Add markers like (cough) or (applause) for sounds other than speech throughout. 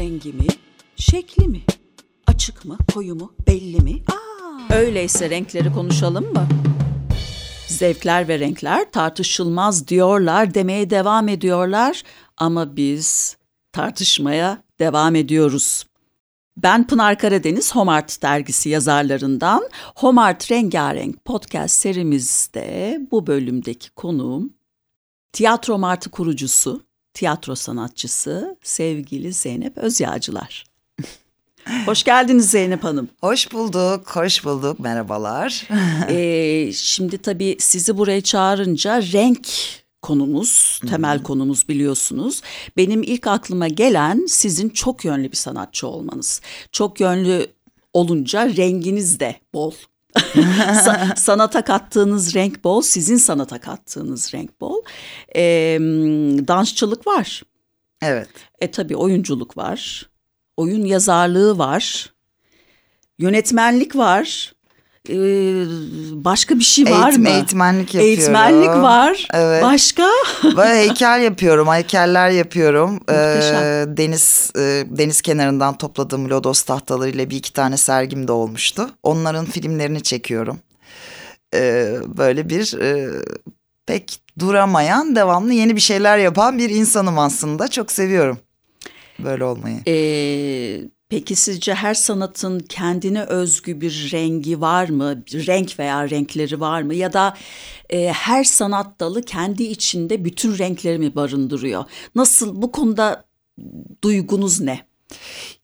rengi mi, şekli mi? Açık mı, koyu mu, belli mi? Aa, öyleyse renkleri konuşalım mı? Zevkler ve renkler tartışılmaz diyorlar, demeye devam ediyorlar ama biz tartışmaya devam ediyoruz. Ben Pınar Karadeniz, Homart dergisi yazarlarından. Homart Rengarenk podcast serimizde bu bölümdeki konuğum Tiyatro Martı kurucusu, tiyatro sanatçısı sevgili Zeynep Özyağcılar. (laughs) Hoş geldiniz Zeynep Hanım. Hoş bulduk, hoş bulduk. Merhabalar. (laughs) ee, şimdi tabii sizi buraya çağırınca renk konumuz, temel konumuz biliyorsunuz. Benim ilk aklıma gelen sizin çok yönlü bir sanatçı olmanız. Çok yönlü olunca renginiz de bol. (laughs) Sa- sanata kattığınız renk bol, sizin sanata kattığınız renk bol. Ee, dansçılık var. Evet. E tabii oyunculuk var. Oyun yazarlığı var. Yönetmenlik var. Ee, başka bir şey var Eğitim, mı? Eğitmenlik yapıyorum. Eğitmenlik var. Evet. Başka? (laughs) Böyle heykel yapıyorum, heykeller yapıyorum. Muhteşem. Ee, deniz e, deniz kenarından topladığım lodos tahtalarıyla bir iki tane sergim de olmuştu. Onların filmlerini çekiyorum. Ee, böyle bir e, pek duramayan, devamlı yeni bir şeyler yapan bir insanım aslında. Çok seviyorum böyle olmayı. Ee, peki sizce her sanatın kendine özgü bir rengi var mı? Bir renk veya renkleri var mı? Ya da e, her sanat dalı kendi içinde bütün renkleri mi barındırıyor? Nasıl bu konuda duygunuz ne?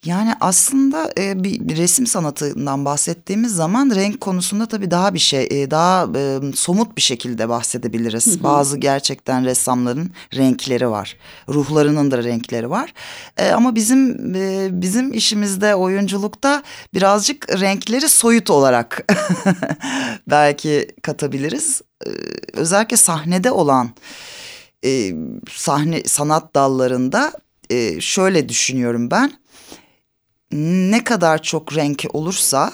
Yani aslında e, bir, bir resim sanatından bahsettiğimiz zaman renk konusunda tabii daha bir şey, e, daha e, somut bir şekilde bahsedebiliriz. Bazı gerçekten ressamların renkleri var, ruhlarının da renkleri var. E, ama bizim e, bizim işimizde oyunculukta birazcık renkleri soyut olarak (laughs) belki katabiliriz. E, özellikle sahnede olan e, sahne sanat dallarında e, şöyle düşünüyorum ben. Ne kadar çok renk olursa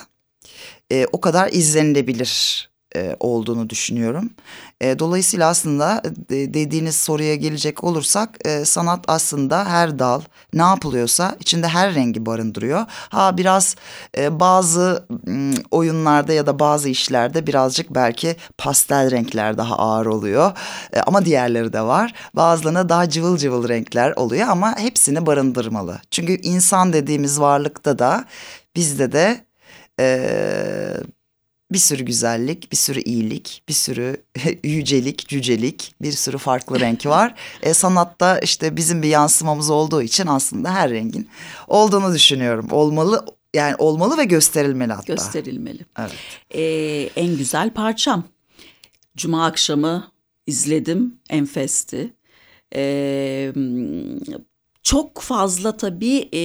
e, o kadar izlenilebilir e, olduğunu düşünüyorum. E, dolayısıyla aslında de, dediğiniz soruya gelecek olursak e, sanat aslında her dal ne yapılıyorsa içinde her rengi barındırıyor. Ha biraz e, bazı m, oyunlarda ya da bazı işlerde birazcık belki pastel renkler daha ağır oluyor. E, ama diğerleri de var. Bazılarına daha cıvıl cıvıl renkler oluyor ama hepsini barındırmalı. Çünkü insan dediğimiz varlıkta da bizde de... E, bir sürü güzellik, bir sürü iyilik, bir sürü (laughs) yücelik, cücelik, bir sürü farklı renk var. E, sanatta işte bizim bir yansımamız olduğu için aslında her rengin olduğunu düşünüyorum. Olmalı yani olmalı ve gösterilmeli hatta. Gösterilmeli. Evet. Ee, en güzel parçam. Cuma akşamı izledim. Enfesti. Ee, çok fazla tabii e,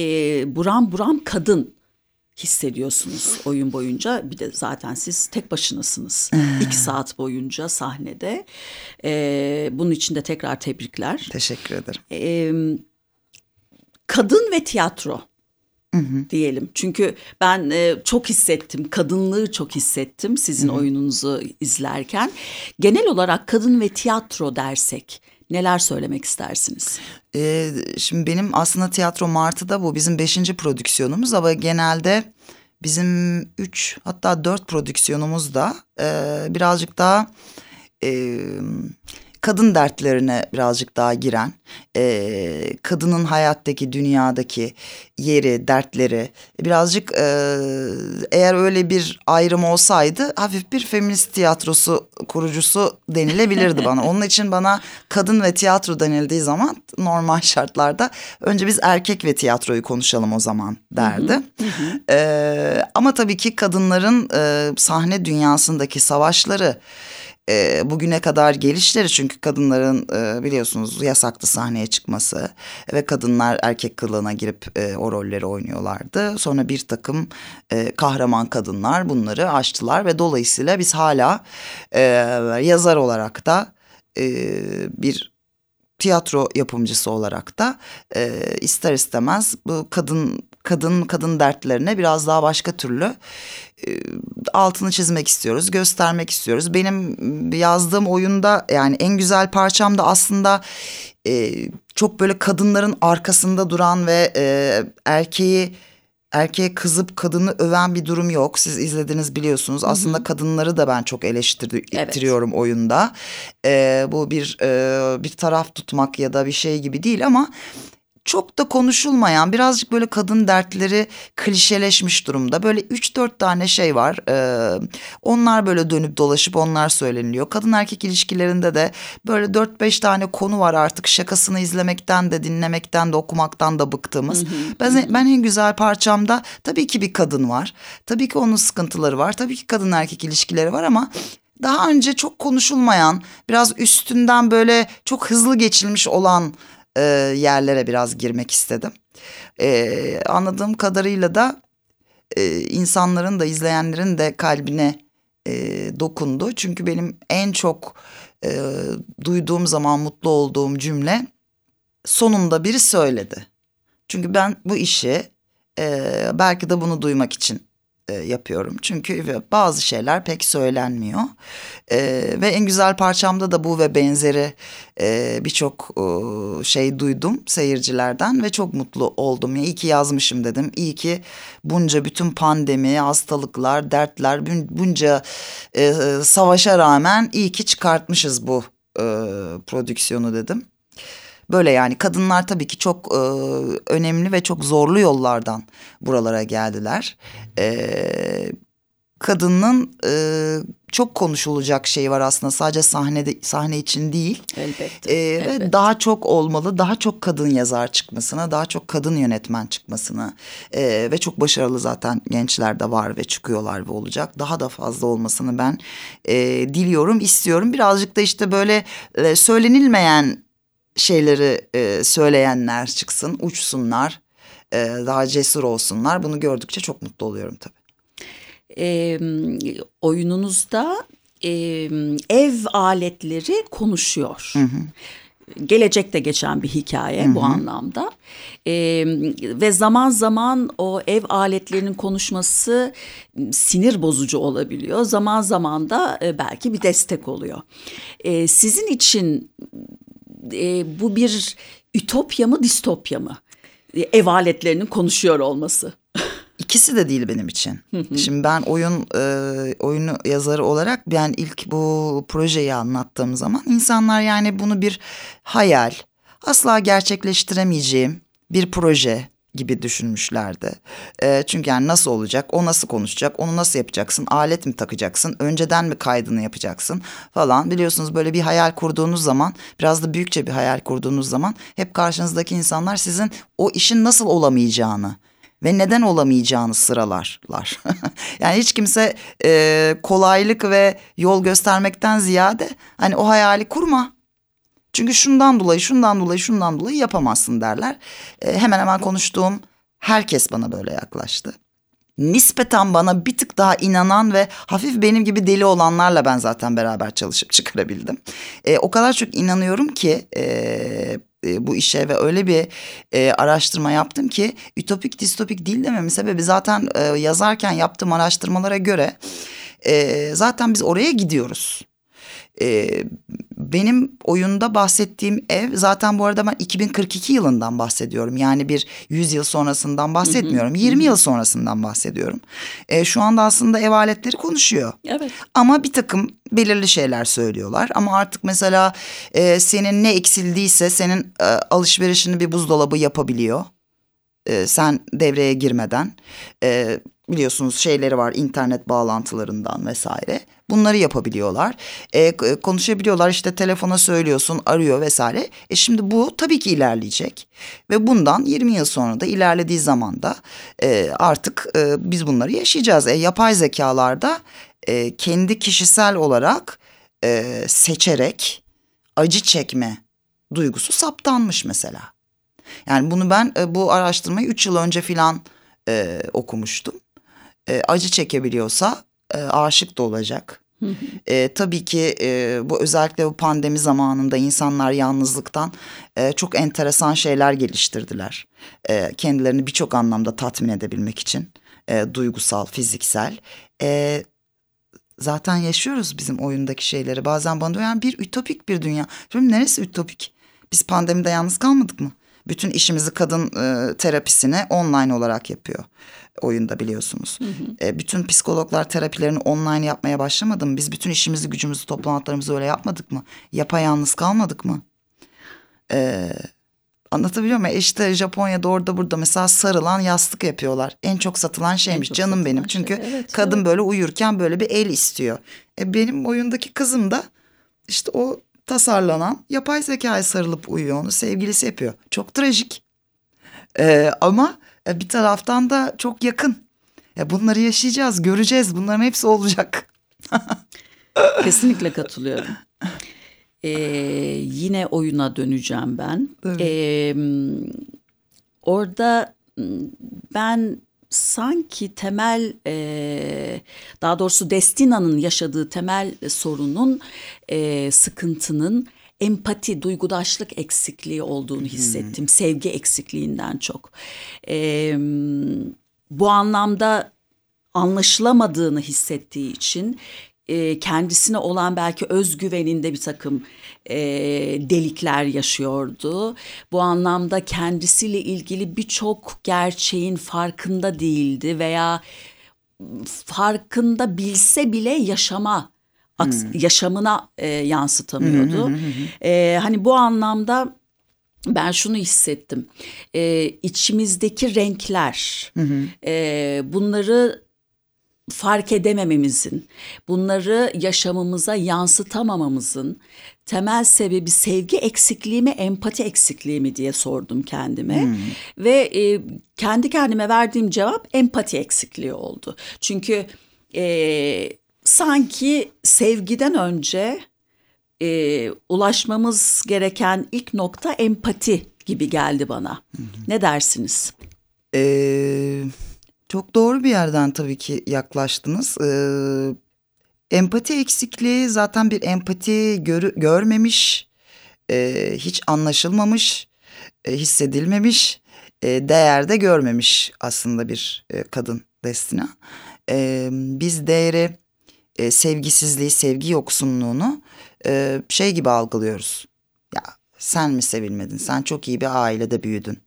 buram buram kadın hissediyorsunuz oyun boyunca. Bir de zaten siz tek başınasınız. iki saat boyunca sahnede. Ee, bunun için de tekrar tebrikler. Teşekkür ederim. Ee, kadın ve tiyatro diyelim. Çünkü ben e, çok hissettim, kadınlığı çok hissettim sizin oyununuzu izlerken. Genel olarak kadın ve tiyatro dersek neler söylemek istersiniz? Ee, şimdi benim aslında Tiyatro Martı'da bu bizim beşinci prodüksiyonumuz ama genelde bizim üç hatta dört prodüksiyonumuz da e, birazcık daha e, kadın dertlerine birazcık daha giren, e, kadının hayattaki dünyadaki yeri, dertleri birazcık e, eğer öyle bir ayrım olsaydı hafif bir feminist tiyatrosu kurucusu denilebilirdi bana. (laughs) Onun için bana kadın ve tiyatro denildiği zaman normal şartlarda önce biz erkek ve tiyatroyu konuşalım o zaman derdi. E, ama tabii ki kadınların e, sahne dünyasındaki savaşları e, bugüne kadar gelişleri çünkü kadınların e, biliyorsunuz yasaklı sahneye çıkması ve kadınlar erkek kılığına girip e, o rolleri oynuyorlardı. Sonra bir takım e, kahraman kadınlar bunları aştılar ve dolayısıyla biz hala e, yazar olarak da e, bir tiyatro yapımcısı olarak da e, ister istemez bu kadın kadın kadın dertlerine biraz daha başka türlü e, altını çizmek istiyoruz, göstermek istiyoruz. Benim yazdığım oyunda yani en güzel parçam da aslında e, çok böyle kadınların arkasında duran ve e, erkeği erkeğe kızıp kadını öven bir durum yok. Siz izlediniz biliyorsunuz. Aslında Hı -hı. kadınları da ben çok eleştiriyorum evet. oyunda. Ee, bu bir e, bir taraf tutmak ya da bir şey gibi değil ama çok da konuşulmayan birazcık böyle kadın dertleri klişeleşmiş durumda. Böyle üç dört tane şey var. Ee, onlar böyle dönüp dolaşıp onlar söyleniliyor. Kadın erkek ilişkilerinde de böyle dört beş tane konu var artık şakasını izlemekten de dinlemekten de okumaktan da bıktığımız. ben, ben en güzel parçamda tabii ki bir kadın var. Tabii ki onun sıkıntıları var. Tabii ki kadın erkek ilişkileri var ama daha önce çok konuşulmayan, biraz üstünden böyle çok hızlı geçilmiş olan e, yerlere biraz girmek istedim. E, anladığım kadarıyla da e, insanların da izleyenlerin de kalbine e, dokundu. Çünkü benim en çok e, duyduğum zaman mutlu olduğum cümle sonunda biri söyledi. Çünkü ben bu işi e, belki de bunu duymak için e, yapıyorum. Çünkü bazı şeyler pek söylenmiyor. E, ve en güzel parçamda da bu ve benzeri e, birçok e, şey duydum seyircilerden ve çok mutlu oldum. İyi ki yazmışım dedim. İyi ki bunca bütün pandemi, hastalıklar, dertler, bunca e, savaşa rağmen iyi ki çıkartmışız bu e, prodüksiyonu dedim. Böyle yani kadınlar tabii ki çok e, önemli ve çok zorlu yollardan buralara geldiler. E, kadının e, çok konuşulacak şey var aslında sadece sahnede sahne için değil. Elbette, e, elbette. Ve daha çok olmalı, daha çok kadın yazar çıkmasına, daha çok kadın yönetmen çıkmasını e, ve çok başarılı zaten gençler de var ve çıkıyorlar ve olacak. Daha da fazla olmasını ben e, diliyorum, istiyorum. Birazcık da işte böyle e, söylenilmeyen şeyleri e, söyleyenler çıksın, uçsunlar, e, daha cesur olsunlar. Bunu gördükçe çok mutlu oluyorum tabii. E, oyununuzda e, ev aletleri konuşuyor. Hı hı gelecekte geçen bir hikaye Hı -hı. bu anlamda ee, ve zaman zaman o ev aletlerinin konuşması sinir bozucu olabiliyor zaman zaman da e, belki bir destek oluyor ee, sizin için e, bu bir ütopya mı distopya mı? E, ev aletlerinin konuşuyor olması. (laughs) İkisi de değil benim için. Şimdi ben oyun e, oyunu yazarı olarak ben ilk bu projeyi anlattığım zaman insanlar yani bunu bir hayal, asla gerçekleştiremeyeceğim bir proje gibi düşünmüşlerdi. E, çünkü yani nasıl olacak, o nasıl konuşacak, onu nasıl yapacaksın, alet mi takacaksın, önceden mi kaydını yapacaksın falan. Biliyorsunuz böyle bir hayal kurduğunuz zaman, biraz da büyükçe bir hayal kurduğunuz zaman hep karşınızdaki insanlar sizin o işin nasıl olamayacağını ve neden olamayacağını sıralarlar. (laughs) yani hiç kimse e, kolaylık ve yol göstermekten ziyade hani o hayali kurma çünkü şundan dolayı, şundan dolayı, şundan dolayı yapamazsın derler. E, hemen hemen konuştuğum herkes bana böyle yaklaştı. Nispeten bana bir tık daha inanan ve hafif benim gibi deli olanlarla ben zaten beraber çalışıp çıkarabildim. E, o kadar çok inanıyorum ki e, e, bu işe ve öyle bir e, araştırma yaptım ki ütopik distopik değil dememin sebebi zaten e, yazarken yaptığım araştırmalara göre e, zaten biz oraya gidiyoruz. E, benim oyunda bahsettiğim ev zaten bu arada ben 2042 yılından bahsediyorum. Yani bir 100 yıl sonrasından bahsetmiyorum. 20 yıl sonrasından bahsediyorum. E, şu anda aslında ev aletleri konuşuyor. Evet. Ama bir takım belirli şeyler söylüyorlar. Ama artık mesela e, senin ne eksildiyse senin e, alışverişini bir buzdolabı yapabiliyor. E, sen devreye girmeden. E, biliyorsunuz şeyleri var internet bağlantılarından vesaire. Bunları yapabiliyorlar. E, konuşabiliyorlar işte telefona söylüyorsun arıyor vesaire. E şimdi bu tabii ki ilerleyecek. Ve bundan 20 yıl sonra da ilerlediği zaman da e, artık e, biz bunları yaşayacağız. E, yapay zekalarda e, kendi kişisel olarak e, seçerek acı çekme duygusu saptanmış mesela. Yani bunu ben e, bu araştırmayı üç yıl önce filan e, okumuştum. E, acı çekebiliyorsa e, aşık da olacak. E, tabii ki e, bu özellikle bu pandemi zamanında insanlar yalnızlıktan e, çok enteresan şeyler geliştirdiler. E, kendilerini birçok anlamda tatmin edebilmek için. E, duygusal, fiziksel. E, zaten yaşıyoruz bizim oyundaki şeyleri. Bazen bana diyor yani bir ütopik bir dünya. Diyorum neresi ütopik? Biz pandemide yalnız kalmadık mı? Bütün işimizi kadın e, terapisine online olarak yapıyor oyunda biliyorsunuz. Hı hı. E, bütün psikologlar terapilerini online yapmaya başlamadı mı? Biz bütün işimizi, gücümüzü, toplantılarımızı öyle yapmadık mı? Yapayalnız kalmadık mı? E, anlatabiliyor muyum? E işte Japonya'da orada burada mesela sarılan yastık yapıyorlar. En çok satılan şeymiş çok canım satılan benim. Şey. Çünkü evet, kadın evet. böyle uyurken böyle bir el istiyor. E benim oyundaki kızım da işte o tasarlanan yapay zekaya sarılıp uyuyor. Onu sevgilisi yapıyor. Çok trajik. Ee, ama bir taraftan da çok yakın. Ya bunları yaşayacağız, göreceğiz. Bunların hepsi olacak. (laughs) Kesinlikle katılıyorum. Ee, yine oyuna döneceğim ben. Ee, orada ben sanki temel e, daha doğrusu Destina'nın yaşadığı temel sorunun e, sıkıntının empati, duygudaşlık eksikliği olduğunu hissettim. Hmm. Sevgi eksikliğinden çok. E, bu anlamda anlaşılamadığını hissettiği için e, kendisine olan belki özgüveninde bir takım e, delikler yaşıyordu. Bu anlamda kendisiyle ilgili birçok gerçeğin farkında değildi veya farkında bilse bile yaşama hmm. yaşamına e, yansıtamıyordu. e, hani bu anlamda ben şunu hissettim. E, içimizdeki renkler, E, bunları fark edemememizin, bunları yaşamımıza yansıtamamamızın temel sebebi sevgi eksikliği mi, empati eksikliği mi diye sordum kendime. Hmm. Ve e, kendi kendime verdiğim cevap empati eksikliği oldu. Çünkü e, sanki sevgiden önce e, ulaşmamız gereken ilk nokta empati gibi geldi bana. Hmm. Ne dersiniz? Eee... Çok doğru bir yerden tabii ki yaklaştınız. Ee, empati eksikliği zaten bir empati gör, görmemiş, e, hiç anlaşılmamış, e, hissedilmemiş, e, değerde görmemiş aslında bir e, kadın Destina. E, biz değeri, e, sevgisizliği, sevgi yoksunluğunu e, şey gibi algılıyoruz. Ya sen mi sevilmedin? Sen çok iyi bir ailede büyüdün.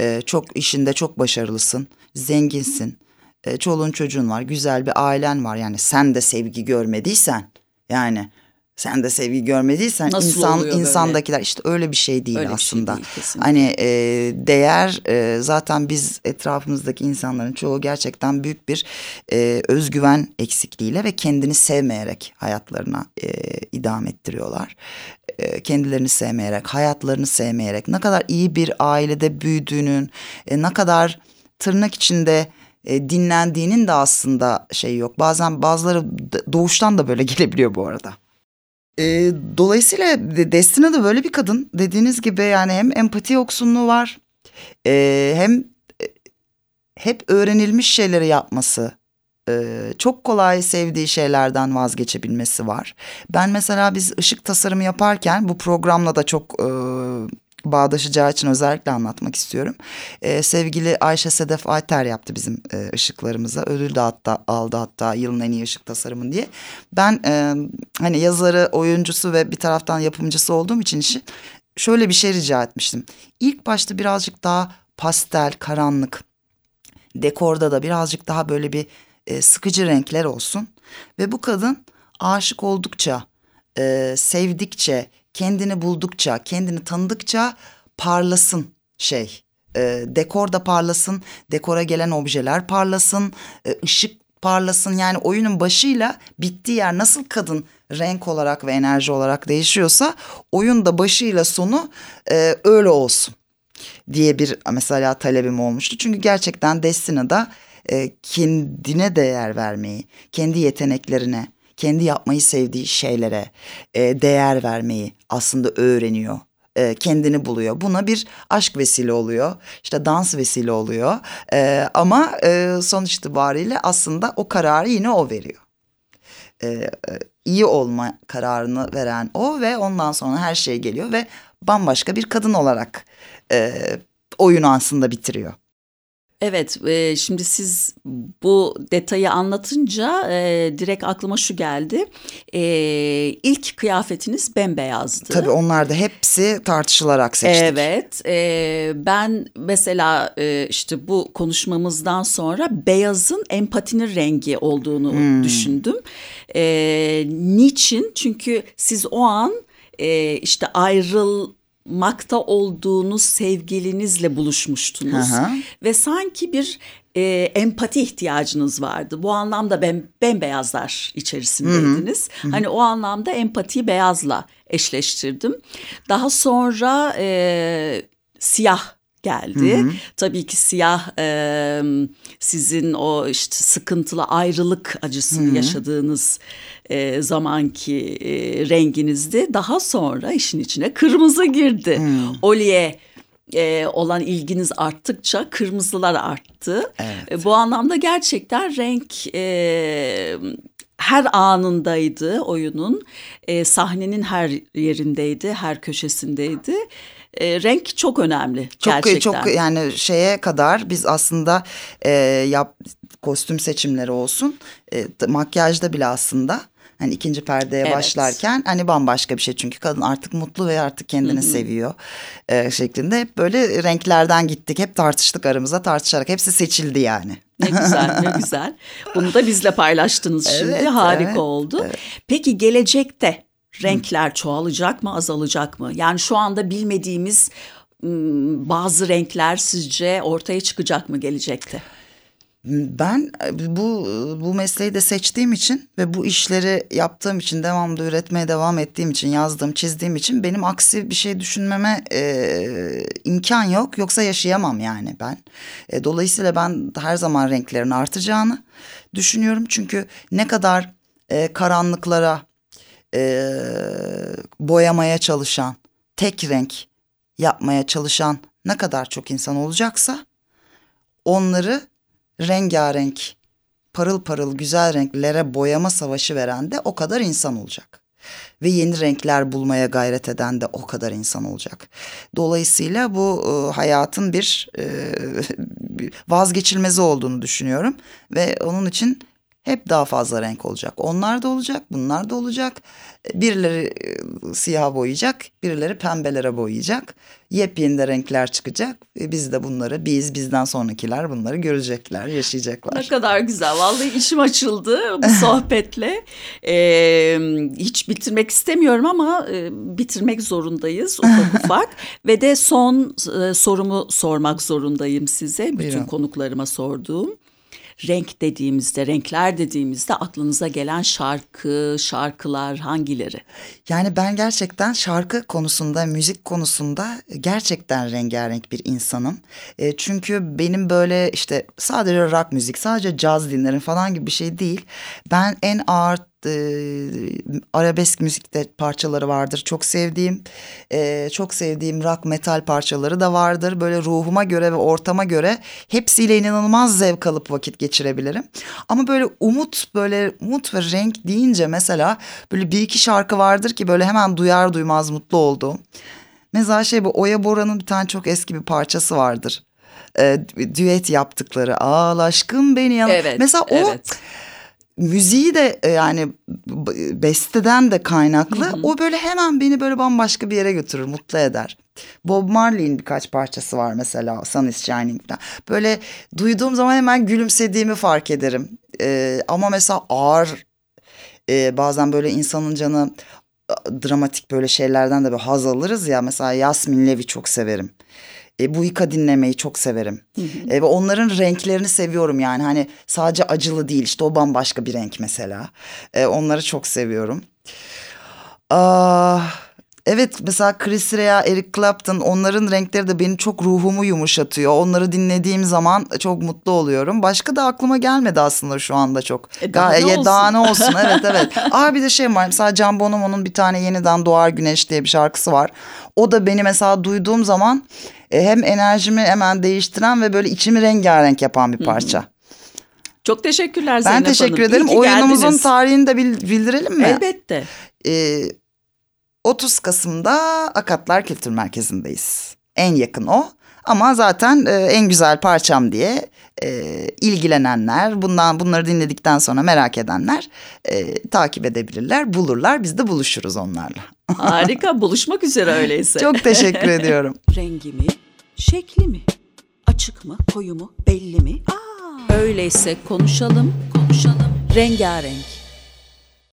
E, çok işinde çok başarılısın zenginsin, e, çoluğun çocuğun var, güzel bir ailen var. Yani sen de sevgi görmediysen yani sen de sevgi görmediysen Nasıl insan insandakiler böyle? işte öyle bir şey değil öyle şey aslında. Şey değil, hani e, değer e, zaten biz etrafımızdaki insanların çoğu gerçekten büyük bir e, özgüven eksikliğiyle ve kendini sevmeyerek hayatlarına e, idam ettiriyorlar. E, kendilerini sevmeyerek, hayatlarını sevmeyerek ne kadar iyi bir ailede büyüdüğünün, e, ne kadar tırnak içinde e, dinlendiğinin de aslında şey yok. Bazen bazıları doğuştan da böyle gelebiliyor bu arada. E, dolayısıyla Destina da böyle bir kadın. Dediğiniz gibi yani hem empati yoksunluğu var. E, hem e, hep öğrenilmiş şeyleri yapması. E, çok kolay sevdiği şeylerden vazgeçebilmesi var. Ben mesela biz ışık tasarımı yaparken bu programla da çok e, bağdaşacağı için özellikle anlatmak istiyorum. Ee, sevgili Ayşe Sedef Ayter yaptı bizim e, ışıklarımıza. Ödül de hatta aldı hatta yılın en iyi ışık tasarımın diye. Ben e, hani yazarı, oyuncusu ve bir taraftan yapımcısı olduğum için işi şöyle bir şey rica etmiştim. İlk başta birazcık daha pastel, karanlık, dekorda da birazcık daha böyle bir e, sıkıcı renkler olsun. Ve bu kadın aşık oldukça, e, sevdikçe, kendini buldukça, kendini tanıdıkça parlasın şey. E, dekor da parlasın, dekora gelen objeler parlasın, e, ışık parlasın. Yani oyunun başıyla bittiği yer nasıl kadın renk olarak ve enerji olarak değişiyorsa oyun da başıyla sonu e, öyle olsun diye bir mesela talebim olmuştu. Çünkü gerçekten Destina'da e, kendine değer vermeyi, kendi yeteneklerine, kendi yapmayı sevdiği şeylere e, değer vermeyi aslında öğreniyor. E, kendini buluyor. Buna bir aşk vesile oluyor. İşte dans vesile oluyor. E, ama e, sonuç itibariyle aslında o kararı yine o veriyor. e, iyi olma kararını veren o ve ondan sonra her şey geliyor ve bambaşka bir kadın olarak e, oyunu aslında bitiriyor. Evet, e, şimdi siz bu detayı anlatınca e, direkt aklıma şu geldi. E, ilk kıyafetiniz bembeyazdı. Tabii onlar da hepsi tartışılarak seçtik. Evet, e, ben mesela e, işte bu konuşmamızdan sonra beyazın empatinin rengi olduğunu hmm. düşündüm. E, niçin? Çünkü siz o an e, işte ayrıl makta olduğunuz sevgilinizle buluşmuştunuz Aha. ve sanki bir e, empati ihtiyacınız vardı. Bu anlamda ben bembeyazlar içerisindeydiniz. Hı hı. Hani o anlamda empatiyi beyazla eşleştirdim. Daha sonra e, siyah geldi. Hı hı. Tabii ki siyah e, sizin o işte sıkıntılı ayrılık acısını hı hı. yaşadığınız e, zamanki e, renginizdi. Daha sonra işin içine kırmızı girdi. Oliye e, olan ilginiz arttıkça kırmızılar arttı. Evet. E, bu anlamda gerçekten renk e, her anındaydı oyunun. E, sahnenin her yerindeydi, her köşesindeydi. E, renk çok önemli çok, gerçekten. Çok yani şeye kadar biz aslında e, yap kostüm seçimleri olsun, e, makyajda bile aslında Hani ikinci perdeye evet. başlarken hani bambaşka bir şey çünkü kadın artık mutlu ve artık kendini Hı-hı. seviyor e, şeklinde hep böyle renklerden gittik. Hep tartıştık aramızda tartışarak hepsi seçildi yani. Ne güzel ne (laughs) güzel. Bunu da bizle paylaştınız şimdi evet, harika evet, oldu. Evet. Peki gelecekte renkler çoğalacak mı azalacak mı? Yani şu anda bilmediğimiz bazı renkler sizce ortaya çıkacak mı gelecekte? Ben e, bu bu mesleği de seçtiğim için ve bu işleri yaptığım için devamlı üretmeye devam ettiğim için yazdığım çizdiğim için benim aksi bir şey düşünmeme e, imkan yok yoksa yaşayamam yani ben. E, dolayısıyla ben her zaman renklerin artacağını düşünüyorum çünkü ne kadar e, karanlıklara e, boyamaya çalışan tek renk yapmaya çalışan ne kadar çok insan olacaksa onları rengarenk, parıl parıl güzel renklere boyama savaşı veren de o kadar insan olacak. Ve yeni renkler bulmaya gayret eden de o kadar insan olacak. Dolayısıyla bu e, hayatın bir e, (laughs) vazgeçilmezi olduğunu düşünüyorum. Ve onun için hep daha fazla renk olacak. Onlar da olacak, bunlar da olacak. Birileri e, siyah boyayacak, birileri pembelere boyayacak. Yepyeni de renkler çıkacak. E, biz de bunları, biz, bizden sonrakiler bunları görecekler, yaşayacaklar. Ne kadar güzel. Vallahi işim açıldı bu (laughs) sohbetle. ee, hiç bitirmek istemiyorum ama e, bitirmek zorundayız ufak (laughs) ufak. Ve de son sorumu sormak zorundayım size. Bütün Buyurun. konuklarıma sorduğum renk dediğimizde, renkler dediğimizde aklınıza gelen şarkı, şarkılar hangileri? Yani ben gerçekten şarkı konusunda, müzik konusunda gerçekten rengarenk bir insanım. E, çünkü benim böyle işte sadece rock müzik, sadece caz dinlerim falan gibi bir şey değil. Ben en ağır e, arabesk müzikte parçaları vardır. Çok sevdiğim, e, çok sevdiğim rock metal parçaları da vardır. Böyle ruhuma göre ve ortama göre hepsiyle inanılmaz zevk alıp vakit geçirebilirim. Ama böyle umut, böyle umut ve renk deyince mesela böyle bir iki şarkı vardır ki böyle hemen duyar duymaz mutlu oldum. Mesela şey bu Oya Bora'nın bir tane çok eski bir parçası vardır. E, düet yaptıkları. Ağal aşkım beni yana. Evet, Mesela o... Evet müziği de e, yani besteden de kaynaklı. Hı hı. O böyle hemen beni böyle bambaşka bir yere götürür, mutlu eder. Bob Marley'in birkaç parçası var mesela Sun is Shining'den. Böyle duyduğum zaman hemen gülümsediğimi fark ederim. Ee, ama mesela ağır e, bazen böyle insanın canı dramatik böyle şeylerden de bir haz alırız ya. Mesela Yasmin Levy çok severim. E, Buika dinlemeyi çok severim. E, ve onların renklerini seviyorum yani. Hani sadece acılı değil işte o bambaşka bir renk mesela. E, onları çok seviyorum. Ah... Evet mesela Chris Rea, Eric Clapton onların renkleri de benim çok ruhumu yumuşatıyor. Onları dinlediğim zaman çok mutlu oluyorum. Başka da aklıma gelmedi aslında şu anda çok. E, daha, ne olsun. daha ne olsun evet evet. (laughs) Aa bir de şey var mesela Can Bonomo'nun bir tane yeniden Doğar Güneş diye bir şarkısı var. O da beni mesela duyduğum zaman e, hem enerjimi hemen değiştiren ve böyle içimi rengarenk yapan bir parça. Çok teşekkürler Ben Zeynep teşekkür Hanım. İyi ederim. Oyunumuzun geldiniz. tarihini de bil- bildirelim mi? Elbette. Ee, 30 Kasım'da Akatlar Kültür Merkezi'ndeyiz. En yakın o. Ama zaten e, en güzel parçam diye e, ilgilenenler, bundan bunları dinledikten sonra merak edenler e, takip edebilirler, bulurlar. Biz de buluşuruz onlarla. Harika. (laughs) Buluşmak üzere öyleyse. Çok teşekkür ediyorum. (laughs) Rengi mi? Şekli mi? Açık mı? Koyu mu? Belli mi? Aa, öyleyse konuşalım, konuşalım. Rengarenk.